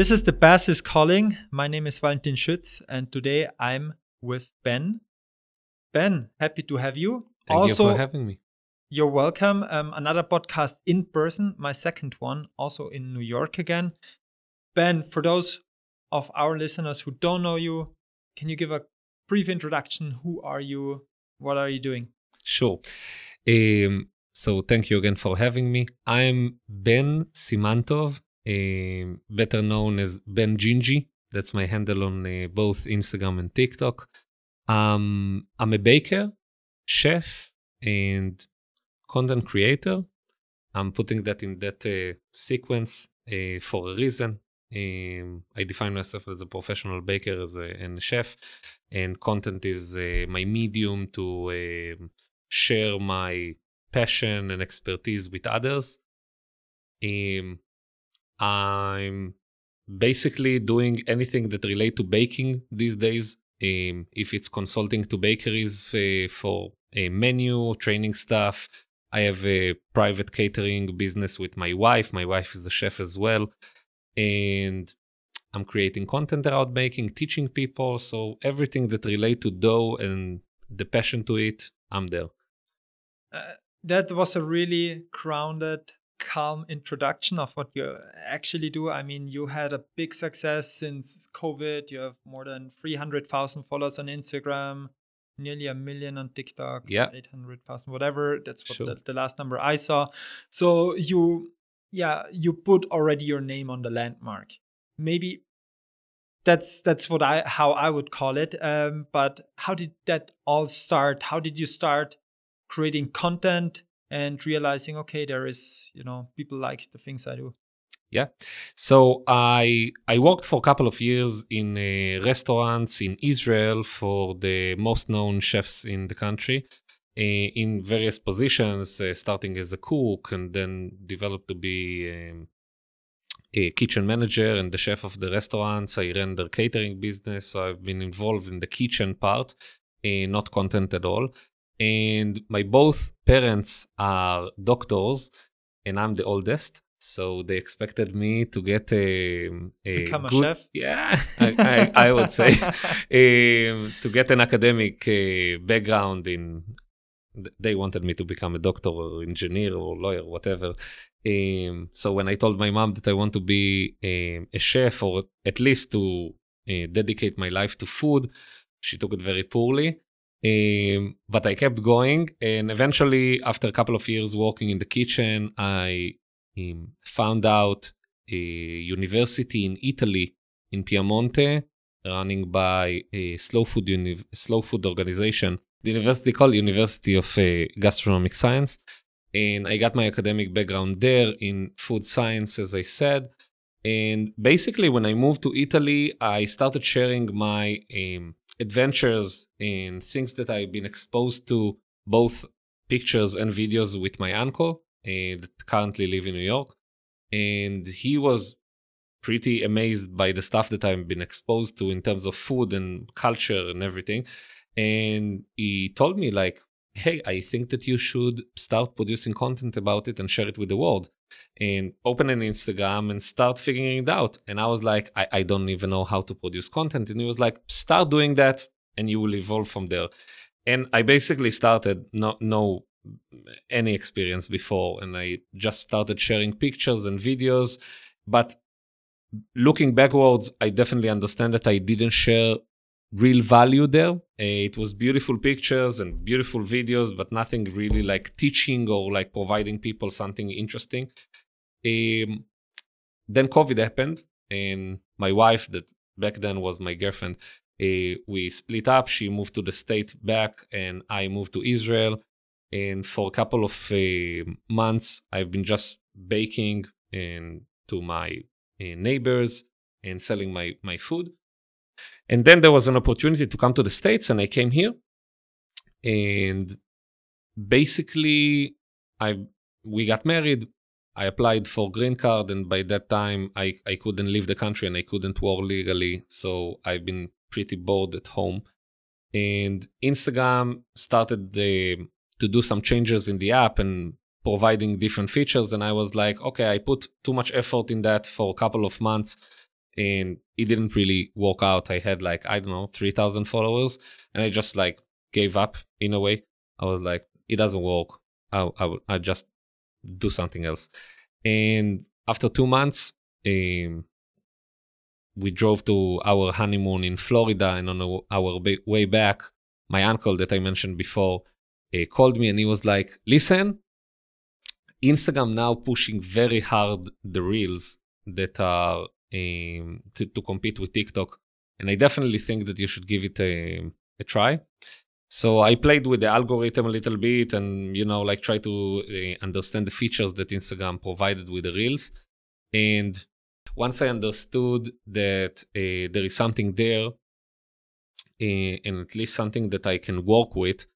This is the Bass is Calling. My name is Valentin Schütz, and today I'm with Ben. Ben, happy to have you. Thank also, you for having me. You're welcome. Um, another podcast in person, my second one, also in New York again. Ben, for those of our listeners who don't know you, can you give a brief introduction? Who are you? What are you doing? Sure. Um, so thank you again for having me. I'm Ben Simantov, better known as Ben Gingi. That's my handle on uh, both Instagram and TikTok. Um, I'm a baker, chef, and content creator. I'm putting that in that uh, sequence uh, for a reason. Um, I define myself as a professional baker as a, and a chef, and content is uh, my medium to um, share my passion and expertise with others. Um, I'm basically doing anything that relate to baking these days. Um, if it's consulting to bakeries uh, for a menu, training stuff, I have a private catering business with my wife. My wife is a chef as well. And I'm creating content around baking, teaching people. So everything that relate to dough and the passion to it, I'm there. Uh, that was a really grounded, calm introduction of what you actually do. I mean, you had a big success since COVID. You have more than 300,000 followers on Instagram nearly a million on TikTok, yeah, eight hundred thousand, whatever. That's what sure. the, the, last number I saw. So you, yeah, you put already your name on the landmark. Maybe that's that's what I how I would call it. Um, but how did that all start? How did you start creating content and realizing, okay, there is you know people like the things I do. Yeah. So I I worked for a couple of years in uh, restaurants in Israel for the most known chefs in the country. Uh, in various positions, uh, starting as a cook and then developed to be um, a kitchen manager and the chef of the restaurants. I ran their catering business, so I've been involved in the kitchen part, uh, not content at all. And my both parents are doctors, and I'm the oldest. So they expected me to get a, a become good, a chef. Yeah, I, I, I would say um, to get an academic uh, background in. They wanted me to become a doctor or engineer or lawyer, whatever. Um, so when I told my mom that I want to be um, a chef or at least to uh, dedicate my life to food, she took it very poorly. Um, but I kept going, and eventually, after a couple of years working in the kitchen, I um, found out a university in Italy, in Piemonte, running by a slow food, uni- slow food organization. The university called University of uh, Gastronomic Science. And I got my academic background there in food science, as I said. And basically, when I moved to Italy, I started sharing my um, adventures and things that I've been exposed to, both pictures and videos with my uncle that currently live in New York. And he was pretty amazed by the stuff that I've been exposed to in terms of food and culture and everything. And he told me, like, hey, I think that you should start producing content about it and share it with the world and open an Instagram and start figuring it out. And I was like, I, I don't even know how to produce content. And he was like, start doing that and you will evolve from there. And I basically started no no any experience before and i just started sharing pictures and videos but looking backwards i definitely understand that i didn't share real value there it was beautiful pictures and beautiful videos but nothing really like teaching or like providing people something interesting. Um, then covid happened and my wife that back then was my girlfriend uh, we split up. She moved to the state back and i moved to israel. And for a couple of uh, months i've been just baking and to my uh, neighbors and selling my my food and then there was an opportunity to come to the states and i came here. And basically i we got married. I applied for green card and by that time i i couldn't leave the country and i couldn't work legally. So i've been pretty bored at home. And instagram started the to do some changes in the app and providing different features. And i was like okay i put too much effort in that for a couple of months and it didn't really work out. I had like, I don't know, 3,000 followers and I just like gave up in a way. I was like, it doesn't work. I, I, I just do something else. And after two months, um, we drove to our honeymoon in Florida, and on our way back, my uncle that I mentioned before uh, called me and he was like, "Listen, Instagram now pushing very hard the reels that are um, to, to, compete with TikTok, and I definitely think that you should give it a, a try." So I played with the algorithm a little bit, and you know, like try to uh, understand the features that Instagram provided with the reels, and once I understood that uh, there is something there, uh, and at least something that I can work with,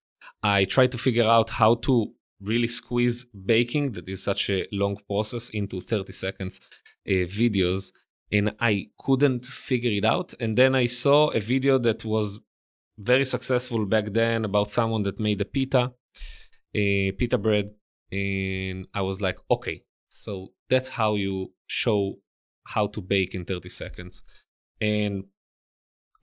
I try to figure out how to really squeeze baking, that is such a long process, into 30 seconds uh, videos. And I couldn't figure it out. And then I saw a video that was very successful back then about someone that made a pita, a pita bread. And I was like, okay, so that's how you show how to bake in 30 seconds. And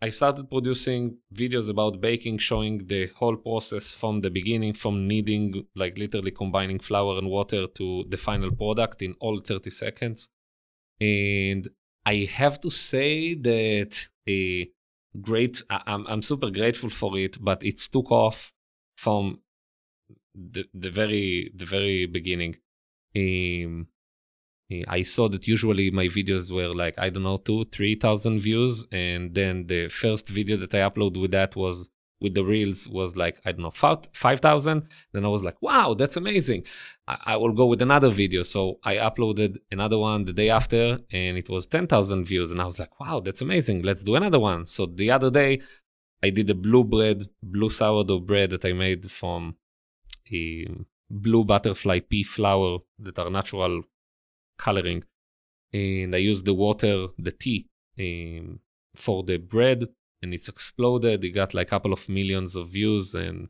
I started producing videos about baking, showing the whole process from the beginning, from kneading, like literally combining flour and water to the final product in all 30 seconds. And I have to say that a great, I'm, I'm super grateful for it, but it's took off from the, the very, the very beginning. Um, I saw that usually my videos were like, I don't know, two, 3,000 views. And then the first video that I upload with that was with the reels was like, I don't know, 5,000. Then I was like, wow, that's amazing. I, I, will go with another video. So I uploaded another one the day after and it was 10,000 views. And I was like, wow, that's amazing. Let's do another one. So the other day, I did a blue bread, blue sourdough bread that I made from a blue butterfly pea flour that are natural coloring. And I used the water, the tea, um, for the bread, and it's exploded. It got like a couple of millions of views, and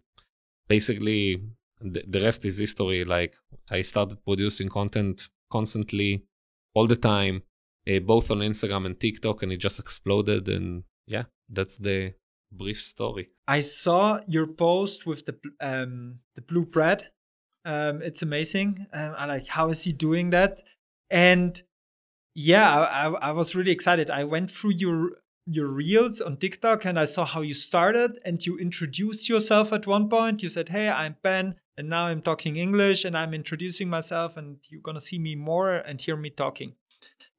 basically the, the rest is history. Like I started producing content constantly, all the time, uh, both on Instagram and TikTok, and it just exploded. And yeah, that's the brief story. I saw your post with the um, the blue bread. Um, it's amazing. Um, I like how is he doing that? And yeah, I, I was really excited. I went through your your reels on TikTok and I saw how you started and you introduced yourself at one point. You said, Hey, I'm Ben, and now I'm talking English and I'm introducing myself, and you're gonna see me more and hear me talking.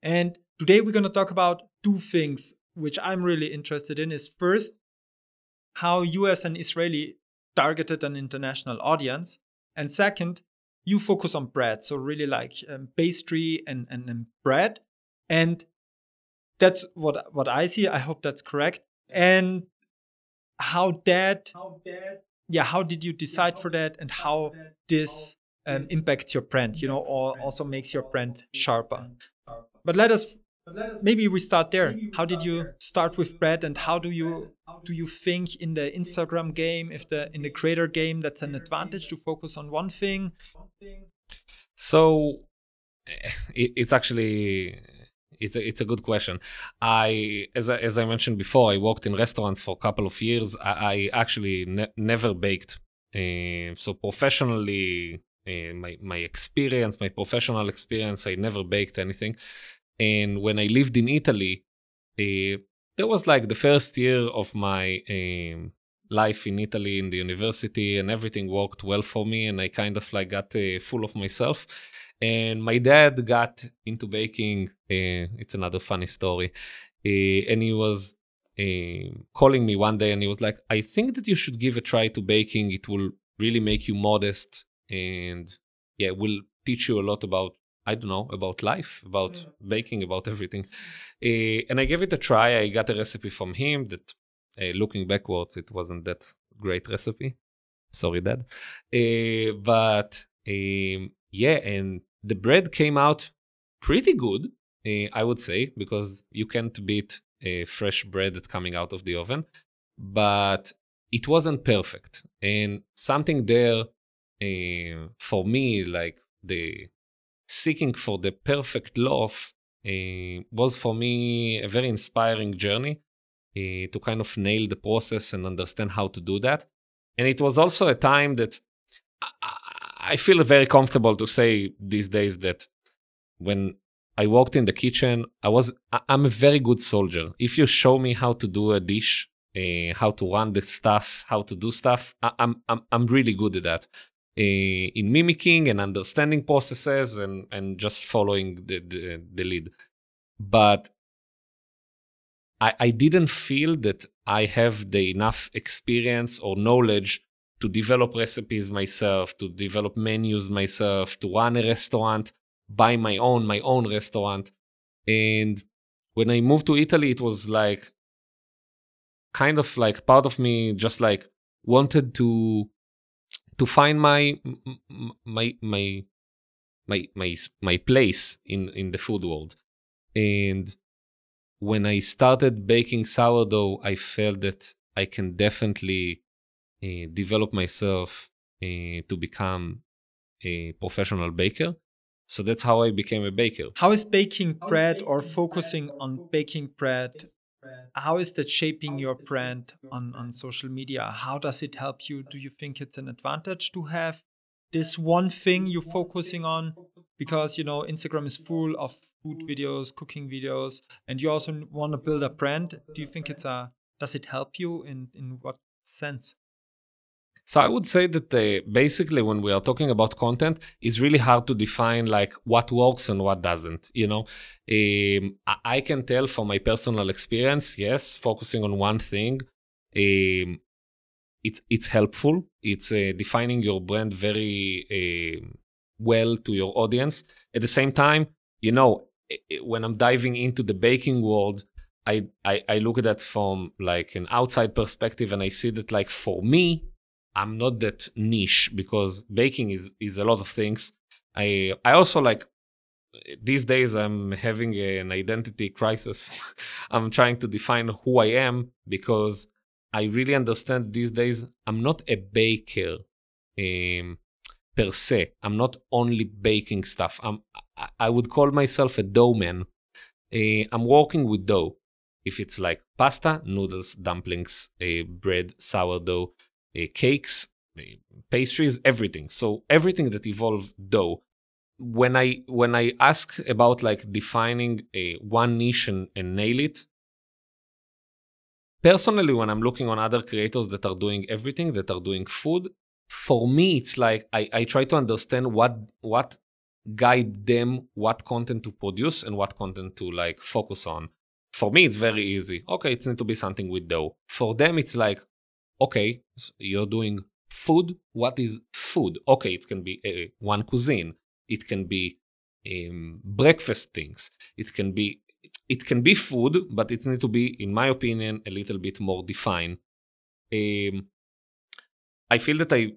And today we're gonna talk about two things which I'm really interested in is first, how you as an Israeli targeted an international audience, and second, you focus on bread, so really like um, pastry and, and, and bread, and that's what what I see. I hope that's correct. And how that, how that yeah, how did you decide for that, and how this um, impacts your brand? You know, or also makes your brand sharper. But let us maybe we start there. How did you start with bread, and how do you do you think in the Instagram game, if the in the creator game, that's an advantage to focus on one thing? So it, it's actually it's a, it's a good question. I as I, as I mentioned before, I worked in restaurants for a couple of years. I, I actually ne- never baked. Uh, so professionally, uh, my my experience, my professional experience, I never baked anything. And when I lived in Italy, uh, that was like the first year of my um, life in Italy in the university, and everything worked well for me. And I kind of like got full of myself. And my dad got into baking. Uh, it's another funny story. Uh, and he was um, calling me one day and he was like, I think that you should give a try to baking. It will really make you modest and yeah, will teach you a lot about I don't know about life, about yeah. baking, about everything. Uh, and I gave it a try. I got a recipe from him that, uh, looking backwards, it wasn't that great recipe. Sorry, Dad. Uh, but um, yeah, and the bread came out pretty good, I would say, because you can't beat a fresh bread that's coming out of the oven. But it wasn't perfect, and something there for me, like the seeking for the perfect loaf uh, was for me a very inspiring journey uh, to kind of nail the process and understand how to do that. And it was also a time that I, feel very comfortable to say these days that when I walked in the kitchen, I was I'm a very good soldier. If you show me how to do a dish, uh, how to run the stuff, how to do stuff, I, am I'm I'm really good at that. Uh, in mimicking and understanding processes and and just following the the, the lead. But I, I didn't feel that I have the enough experience or knowledge to develop recipes myself, to develop menus myself, to run a restaurant by my own, my own restaurant. And when I moved to Italy, it was like kind of like part of me just like wanted to to find my my my my my my place in in the food world. And when I started baking sourdough, I felt that I can definitely uh, develop myself uh, to become a professional baker. So that's how I became a baker. How is baking bread or focusing on baking bread? How is that shaping your brand on, on social media? How does it help you? Do you think it's an advantage to have this one thing you're focusing on because you know instagram is full of food videos cooking videos and you also want to build a brand do you think it's a does it help you in in what sense so I would say that uh, basically when we are talking about content, it's really hard to define like what works and what doesn't. You know, um, I can tell from my personal experience, yes, focusing on one thing um, it's it's helpful. It's uh, defining your brand very uh, well to your audience. At the same time, you know, when I'm diving into the baking world, I, I I look at that from like an outside perspective, and I see that like for me, I'm not that niche because baking is is a lot of things. I I also like these days I'm having an identity crisis. I'm trying to define who I am because I really understand these days I'm not a baker um, per se. I'm not only baking stuff. I'm, I would call myself a dough man. Uh, I'm working with dough. If it's like pasta, noodles, dumplings, uh, bread, sourdough, cakes, uh, pastries, everything. So everything that involves dough. When I when I ask about like defining a one niche and, and nail it, personally when i'm looking on other creators that are doing everything that are doing food for me it's like i, I try to understand what what guide them what content to produce and what content to like focus on for me it's very easy okay it's need to be something with dough for them it's like okay you're doing food what is food okay it can be uh, one cuisine it can be um, breakfast things it can be it can be food, but it needs to be, in my opinion, a little bit more defined. Um, I feel that I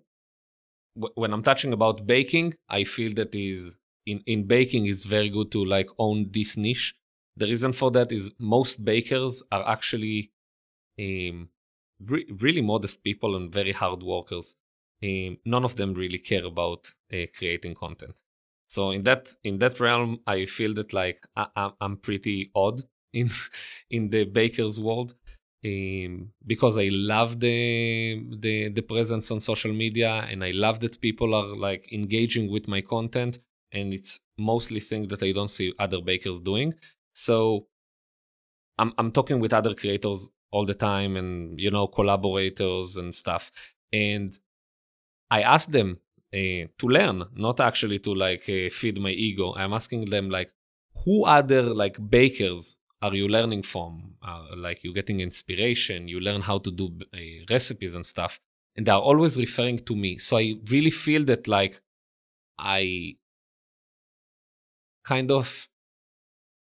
when I'm touching about baking, I feel that is in in baking it's very good to like own this niche. The reason for that is most bakers are actually um, re- really modest people and very hard workers. Um, none of them really care about uh, creating content. So in that in that realm, I feel that like I, am pretty odd in in the baker's world um, because I love the, the the presence on social media and I love that people are like engaging with my content and it's mostly things that I don't see other bakers doing. So I'm I'm talking with other creators all the time and you know collaborators and stuff and I ask them uh, to learn, not actually to like uh, feed my ego. I'm asking them like, who other like bakers are you learning from? Uh, like you're getting inspiration, you learn how to do uh, recipes and stuff, and they are always referring to me. So I really feel that like I kind of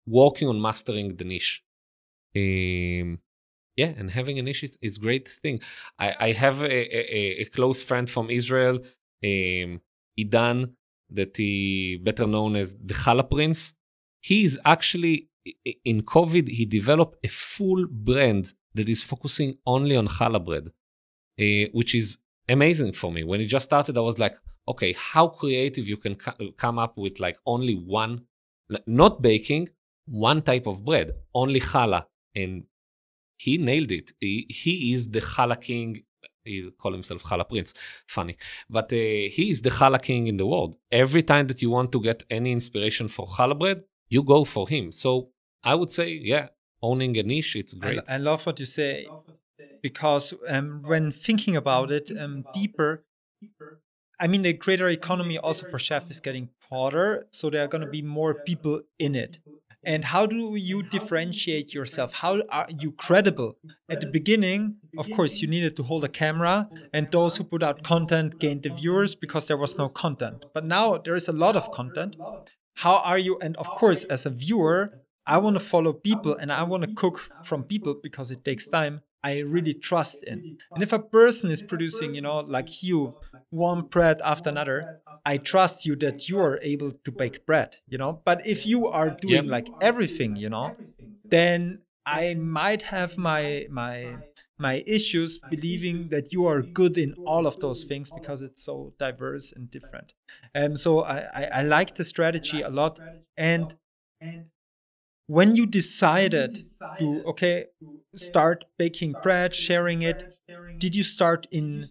working on mastering the niche. Um, yeah, and having an issue is, great thing. I, I have a, a, a close friend from Israel um, Idan, that he better known as the Challah Prince. He is actually in COVID. He developed a full brand that is focusing only on challah bread, uh, which is amazing for me. When it just started, I was like, okay, how creative you can co- come up with like only one, not baking, one type of bread, only challah. And he nailed it. He, he is the challah king. He call himself challah prince. Funny. But uh, he is the challah king in the world. Every time that you want to get any inspiration for challah bread, you go for him. So I would say, yeah, owning a niche, it's great. I, I love what you say because um, when thinking about it um, deeper, I mean, the creator economy also for chef is getting broader, so there are going to be more people in it. And how do you differentiate yourself? How are you credible? At the beginning, of course, you needed to hold a camera, and those who put out content gained the viewers because there was no content. But now there is a lot of content. How are you? And of course, as a viewer, I want to follow people and I want to cook from people because it takes time. I really trust in. And if a person is producing, you know, like you, one bread after another, I trust you that you are able to bake bread, you know. But if you are doing yep. like everything, you know, then I might have my my my issues believing that you are good in all of those things because it's so diverse and different. And um, so I, I, I like the strategy a lot. And when you decided to okay start baking bread sharing it. did you start in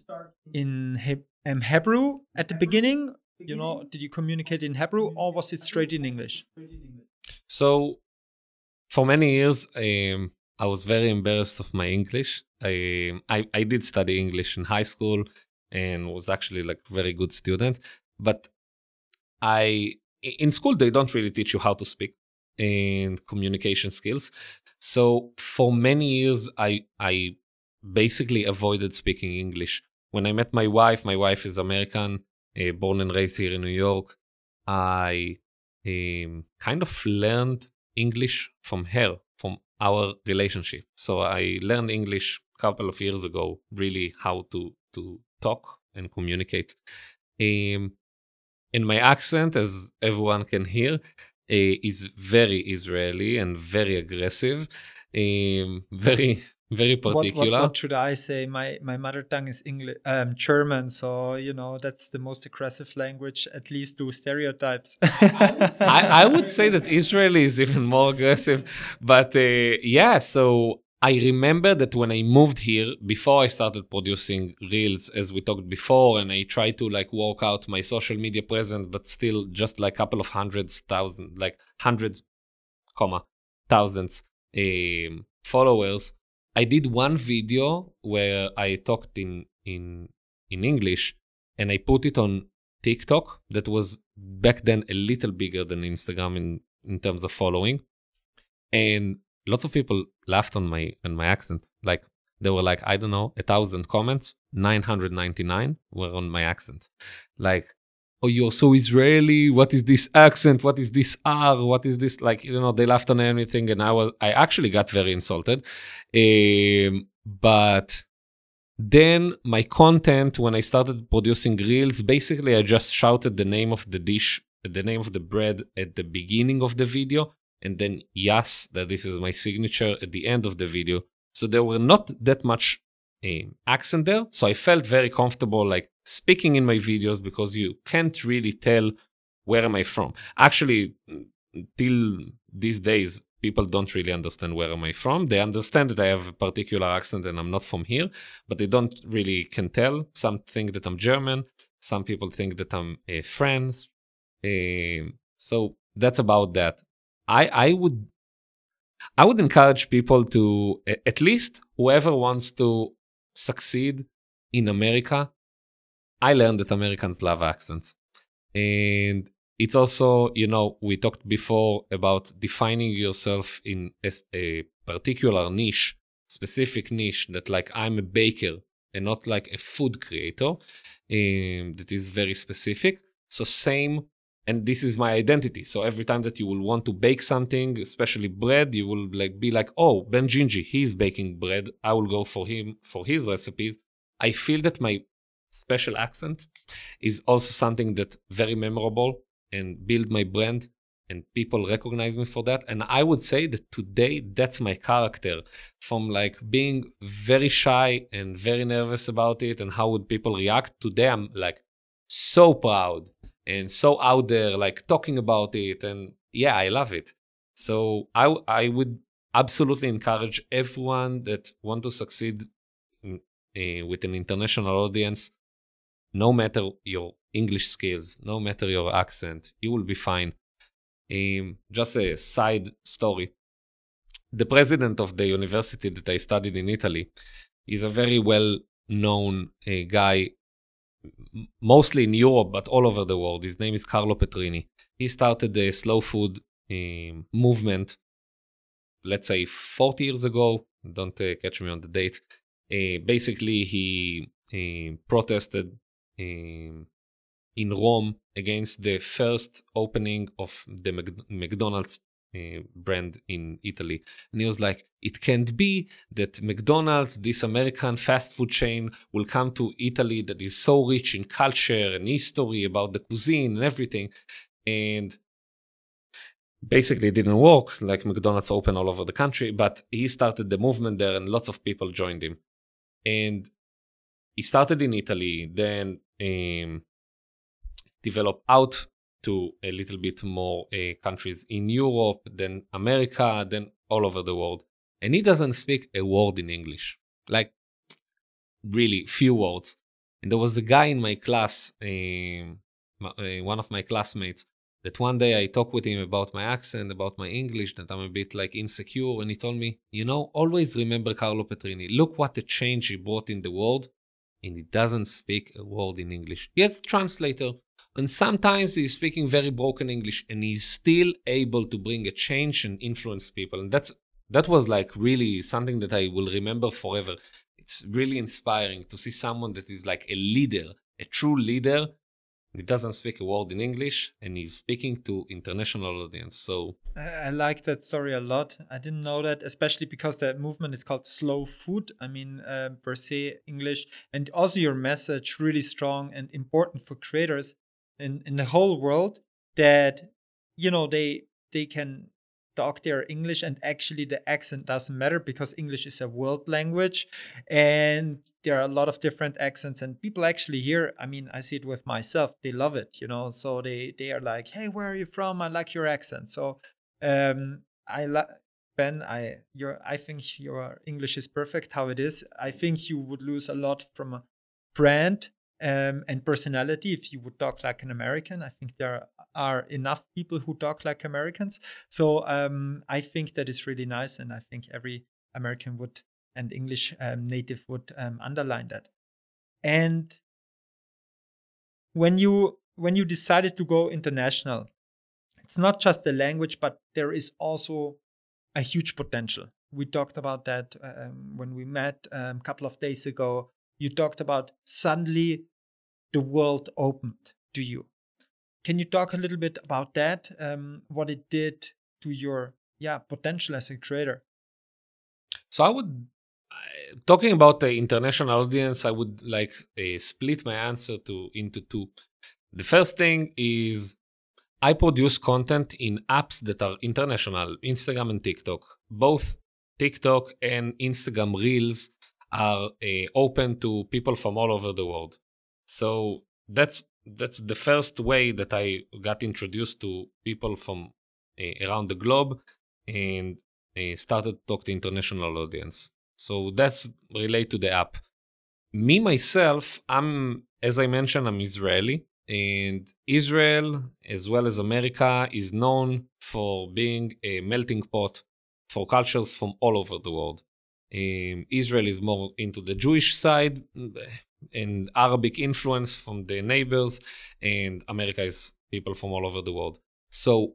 in um, hebrew at the beginning? You know did you communicate in hebrew or was it straight in english? so for many years um, i was very embarrassed of my english. I, I i did study english in high school and was actually like very good student but i in school they don't really teach you how to speak and communication skills. So for many years, I I basically avoided speaking English. When I met my wife, my wife is American, uh, born and raised here in New York. I um, kind of learned English from her, from our relationship. So I learned English a couple of years ago, really how to to talk and communicate. Um, in my accent, as everyone can hear, is very Israeli and very aggressive, um, very very particular. What, what, what, should I say? My my mother tongue is English, um, German, so you know that's the most aggressive language. At least to stereotypes. I, I, would say that Israeli is even more aggressive, but uh, yeah. So I remember that when I moved here, before I started producing reels, as we talked before, and I tried to like work out my social media presence, but still just like a couple of hundreds, thousand, like hundreds, comma, thousands um, followers. I did one video where I talked in in in English, and I put it on TikTok. That was back then a little bigger than Instagram in in terms of following, and lots of people laughed on my on my accent. Like they were like, I don't know, a thousand comments, 999 were on my accent. Like, oh, you're so Israeli. What is this accent? What is this R? What is this? Like, you know, they laughed on anything, and I was, I actually got very insulted. Um, but then my content, when I started producing reels, basically I just shouted the name of the dish, the name of the bread at the beginning of the video, and then yes, that this is my signature at the end of the video. So there were not that much um, accent there. So I felt very comfortable like speaking in my videos because you can't really tell where am I from. Actually, till these days, people don't really understand where am I from. They understand that I have a particular accent and I'm not from here, but they don't really can tell. Some think that I'm German. Some people think that I'm a French. Um, so that's about that. I I would I would encourage people to at least whoever wants to succeed in America. I learned that Americans love accents. And it's also, you know, we talked before about defining yourself in a, particular niche, specific niche that like I'm a baker and not like a food creator um, that is very specific. So same and this is my identity. So every time that you will want to bake something, especially bread, you will like be like, oh, Ben Gingi, he's baking bread. I will go for him for his recipes. I feel that my special accent is also something that very memorable and build my brand and people recognize me for that and i would say that today that's my character from like being very shy and very nervous about it and how would people react today i'm like so proud and so out there, like talking about it. And yeah, I love it. So I I would absolutely encourage everyone that want to succeed in, uh, with an international audience, no matter your English skills, no matter your accent, you will be fine. Um, just a side story. The president of the university that I studied in Italy is a very well known uh, guy, mostly in Europe, but all over the world. His name is Carlo Petrini. He started the slow food um, movement, let's say 40 years ago. Don't uh, catch me on the date. Uh, basically, he uh, protested um, in Rome against the first opening of the McDonald's uh, brand in Italy. And he was like, it can't be that McDonald's, this American fast food chain, will come to Italy that is so rich in culture and history about the cuisine and everything. And basically it didn't work like McDonald's open all over the country, but he started the movement there and lots of people joined him. And he started in Italy, then um, developed out to a little bit more uh, countries in Europe, then America, then all over the world. And he doesn't speak a word in English, like really few words. And there was a guy in my class, uh, one of my classmates, that one day I talked with him about my accent, about my English, that I'm a bit like insecure. And he told me, you know, always remember Carlo Petrini. Look what a change he brought in the world. And he doesn't speak a word in English. He has a translator, and sometimes he's speaking very broken English and he's still able to bring a change and influence people. And that's that was like really something that I will remember forever. It's really inspiring to see someone that is like a leader, a true leader. He doesn't speak a word in English and he's speaking to international audience. So I, I like that story a lot. I didn't know that, especially because that movement is called slow food. I mean, uh, per se English, and also your message really strong and important for creators in in the whole world that you know they they can talk their English and actually the accent doesn't matter because English is a world language and there are a lot of different accents and people actually here I mean I see it with myself they love it you know so they they are like hey where are you from? I like your accent. So um I like Ben I your I think your English is perfect how it is. I think you would lose a lot from a brand um, and personality if you would talk like an American. I think there are enough people who talk like Americans. So um, I think that is really nice. And I think every American would and English um, native would um, underline that. And when you when you decided to go international, it's not just the language, but there is also a huge potential. We talked about that um, when we met um, a couple of days ago. You talked about suddenly the world opened to you. Can you talk a little bit about that? Um, what it did to your yeah potential as a creator? So I would talking about the international audience. I would like uh, split my answer to into two. The first thing is I produce content in apps that are international, Instagram and TikTok. Both TikTok and Instagram Reels are uh, open to people from all over the world. So that's that's the first way that I got introduced to people from uh, around the globe and uh, started to talk to international audience. So that's related to the app. Me myself, I'm as I mentioned, I'm Israeli, and Israel as well as America is known for being a melting pot for cultures from all over the world. Um, Israel is more into the Jewish side, and Arabic influence from the neighbors, and America is people from all over the world. So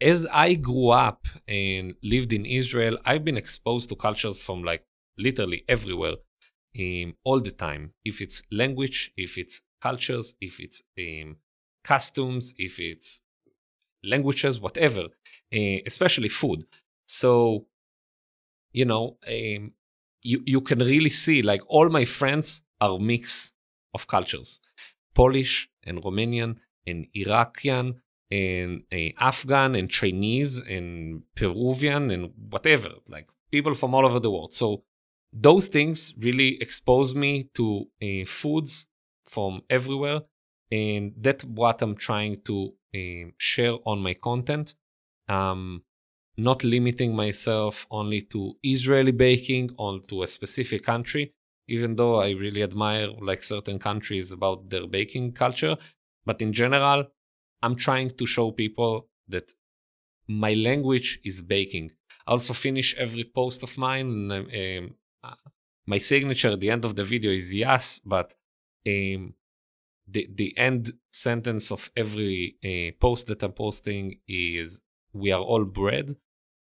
as I grew up and lived in Israel, I've been exposed to cultures from like literally everywhere, um, all the time. If it's language, if it's cultures, if it's um, costumes, if it's languages, whatever, uh, especially food. So, you know, um, you you can really see like all my friends are a mix of cultures Polish and Romanian and Iraqian and uh, Afghan and Chinese and Peruvian and whatever, like people from all over the world. So those things really expose me to uh, foods from everywhere. And that's what I'm trying to uh, share on my content. Um, not limiting myself only to Israeli baking or to a specific country, even though I really admire like certain countries about their baking culture. But in general, I'm trying to show people that my language is baking. I also finish every post of mine. Um, uh, my signature at the end of the video is yes, but um, the the end sentence of every uh, post that I'm posting is we are all bread,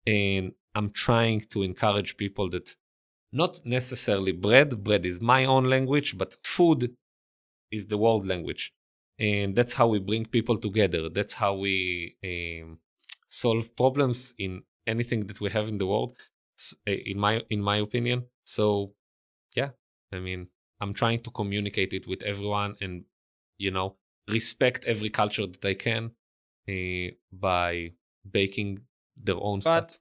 and I'm trying to encourage people that not necessarily bread. Bread is my own language, but food is the world language, and that's how we bring people together. That's how we um, solve problems in anything that we have in the world. Eh, in my in my opinion, so yeah, I mean, I'm trying to communicate it with everyone and you know respect every culture that I can uh, by baking their own but stuff.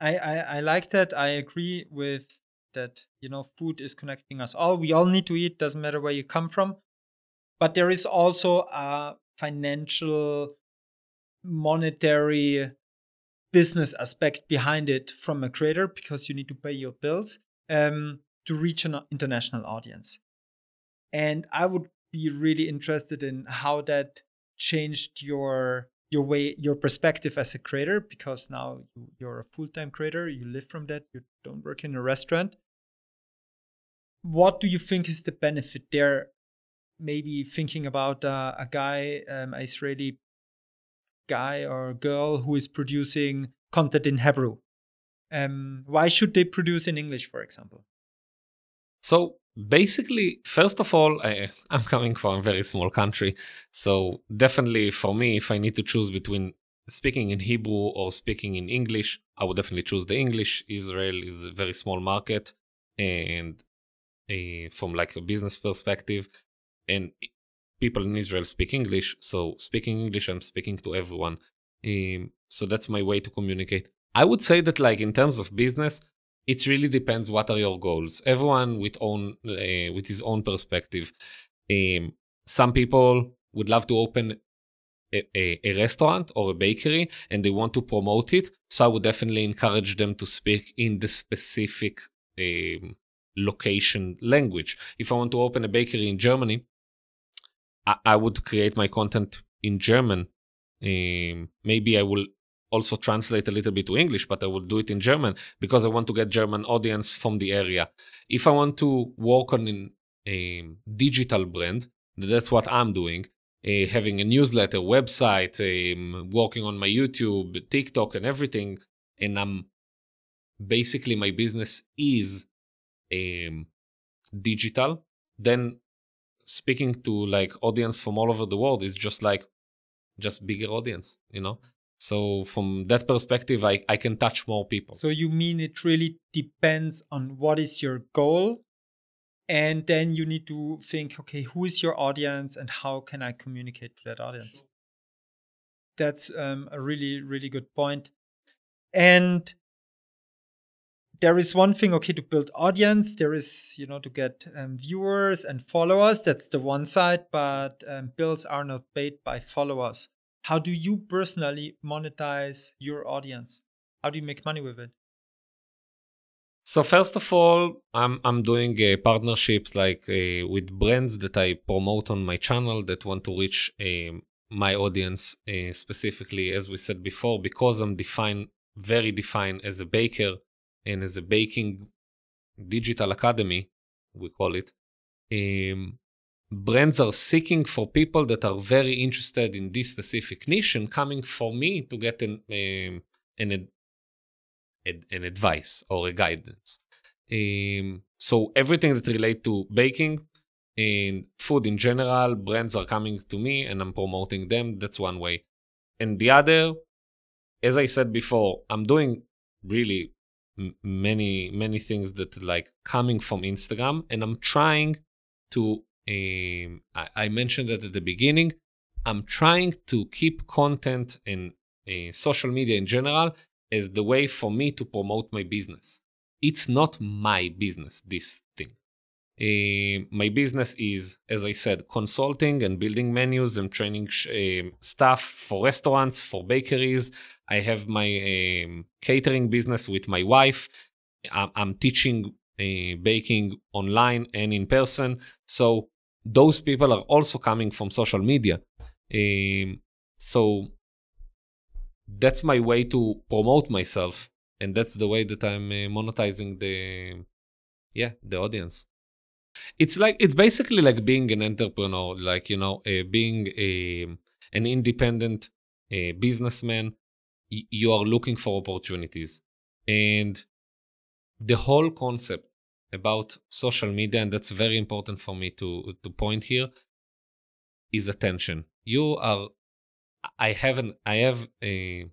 I, I I like that. I agree with that. You know, food is connecting us all. We all need to eat. Doesn't matter where you come from. But there is also a financial, monetary, business aspect behind it from a creator because you need to pay your bills um, to reach an international audience. And I would be really interested in how that changed your your way your perspective as a creator because now you're a full-time creator you live from that you don't work in a restaurant. What do you think is the benefit there? Maybe thinking about uh, a guy um, an israeli guy or girl who is producing content in hebrew. Um, why should they produce in english for example? So basically, first of all, I, am coming from a very small country. So definitely for me, if I need to choose between speaking in Hebrew or speaking in English, I would definitely choose the English. Israel is a very small market. And uh, from like a business perspective, and people in Israel speak English. So speaking English, I'm speaking to everyone. Um, so that's my way to communicate. I would say that like in terms of business, it really depends what are your goals. Everyone with own uh, with his own perspective. Um, some people would love to open a, a, a, restaurant or a bakery and they want to promote it so i would definitely encourage them to speak in the specific um, location language. If i want to open a bakery in germany i, I would create my content in german. Um, maybe i will also translate a little bit to English, but I will do it in German because I want to get German audience from the area. If I want to work on a digital brand, that's what I'm doing. Having a newsletter, website, working on my YouTube, TikTok, and everything, and I'm basically my business is digital. Then speaking to like audience from all over the world is just like just bigger audience, you know. So from that perspective, I, I can touch more people. So you mean it really depends on what is your goal? And then you need to think, okay, who is your audience and how can I communicate to that audience? That's um, a really, really good point. And there is one thing, okay, to build audience. There is, you know, to get um, viewers and followers. That's the one side, but um, bills are not paid by followers how do you personally monetize your audience? How do you make money with it? So first of all, I'm I'm doing uh, partnerships like uh, with brands that I promote on my channel that want to reach uh, my audience specifically, as we said before, because I'm defined very defined as a baker and as a baking digital academy, we call it. Um, brands are seeking for people that are very interested in this specific niche and coming for me to get an um, an, an advice or a guidance. Um, so everything that relate to baking and food in general, brands are coming to me and I'm promoting them. That's one way. And the other, as I said before, I'm doing really m- many many things that like coming from Instagram, and I'm trying to um, I, I, mentioned that at the beginning. I'm trying to keep content in social media in general as the way for me to promote my business. It's not my business, this thing. Uh, my business is, as I said, consulting and building menus and training sh- uh, staff for restaurants, for bakeries. I have my um, catering business with my wife. I'm, I'm teaching uh, baking online and in person. So those people are also coming from social media. Um, so that's my way to promote myself, and that's the way that I'm uh, monetizing the yeah the audience. It's like it's basically like being an entrepreneur, like you know, uh, being a an independent uh, businessman. Y- you are looking for opportunities, and the whole concept about social media, and that's very important for me to to point here, is attention. You are, I have an, I have a,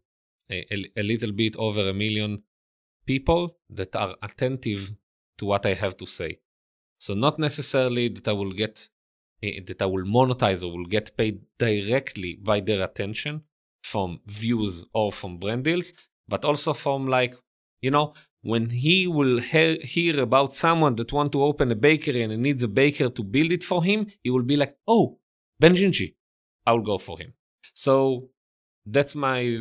a a little bit over a million people that are attentive to what I have to say. So not necessarily that I will get uh, that I will monetize or will get paid directly by their attention from views or from brand deals, but also from like you know when he will hear, hear about someone that want to open a bakery and needs a baker to build it for him, he will be like, oh, Ben Gingi, I will go for him. So that's my,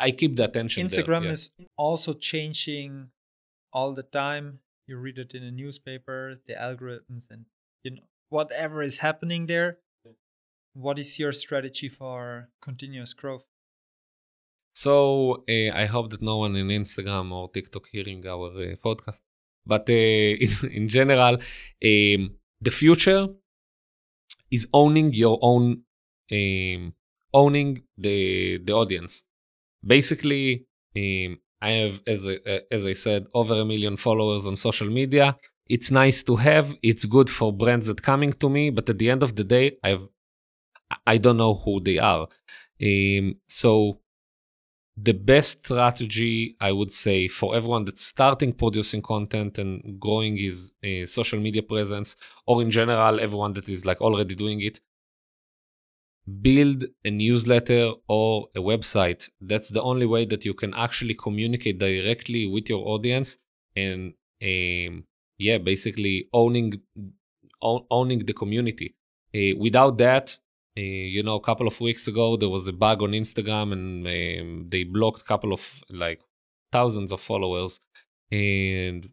I keep the attention. Instagram there, yeah. is also changing all the time. You read it in a newspaper, the algorithms, and you know whatever is happening there. What is your strategy for continuous growth? So uh, I hope that no one in Instagram or TikTok hearing our uh, podcast. But uh, in, in, general, um, the future is owning your own, um, owning the the audience. Basically, um, I have, as as I said, over a million followers on social media. It's nice to have. It's good for brands that coming to me. But at the end of the day, I've I don't know who they are. So the best strategy i would say for everyone that's starting producing content and growing his social media presence or in general everyone that is like already doing it build a newsletter or a website. That's the only way that you can actually communicate directly with your audience and um, yeah basically owning own, owning the community. Uh, without that uh, you know, a couple of weeks ago, there was a bug on Instagram and um, they blocked a couple of like thousands of followers. And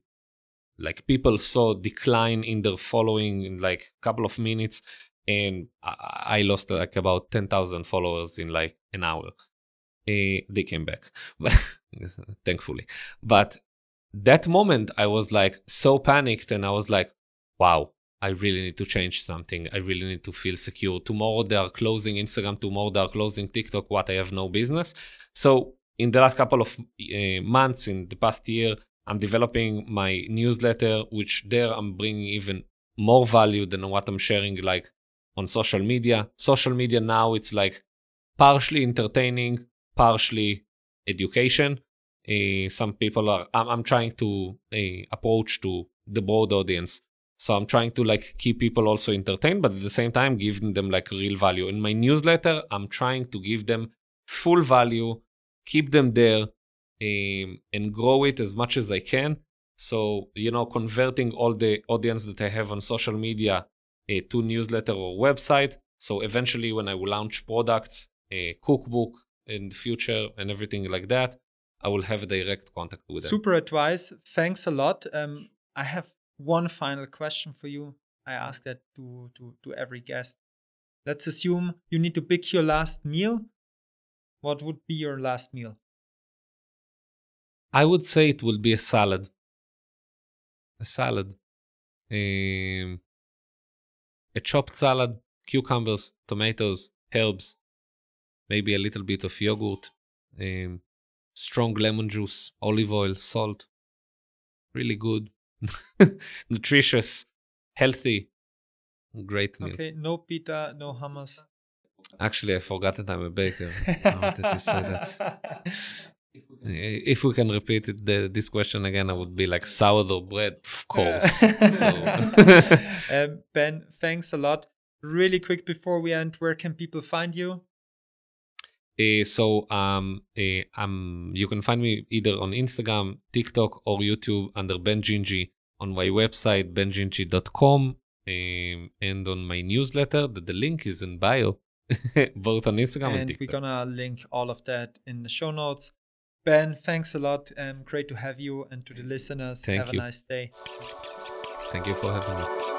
like people saw decline in their following in like a couple of minutes. And I, lost like about 10,000 followers in like an hour. Uh, they came back, thankfully. But that moment, I was like so panicked and I was like, wow, I really need to change something. I really need to feel secure. Tomorrow they are closing Instagram. Tomorrow they are closing TikTok. What I have no business. So in the last couple of uh, months, in the past year, I'm developing my newsletter, which there I'm bringing even more value than what I'm sharing like on social media. Social media now it's like partially entertaining, partially education. Uh, some people are. I'm, I'm trying to uh, approach to the broad audience so I'm trying to like keep people also entertained, but at the same time giving them like real value. In my newsletter, I'm trying to give them full value, keep them there, um, and grow it as much as I can. So you know, converting all the audience that I have on social media uh, to newsletter or website. So eventually, when I will launch products, a cookbook in the future, and everything like that, I will have direct contact with them. Super advice. Thanks a lot. Um, I have one final question for you. I ask that to, to, to every guest. Let's assume you need to pick your last meal. What would be your last meal? I would say it will be a salad. A salad. Um, a chopped salad, cucumbers, tomatoes, herbs, maybe a little bit of yogurt, um, strong lemon juice, olive oil, salt. Really good. nutritious, healthy, great meal. Okay, no pita, no hummus. Actually, I forgot that I'm a baker. How did you say that? If we can repeat it, the, this question again, I would be like sourdough bread, of course. um, ben, thanks a lot. Really quick before we end, where can people find you? Uh, so um, uh, um, you can find me either on Instagram, TikTok, or YouTube under Ben Gingi on my website bengingi.com um, and on my newsletter that the link is in bio both on instagram and, and TikTok. we're gonna link all of that in the show notes ben thanks a lot um, great to have you and to the listeners Thank have you. a nice day thank you for having me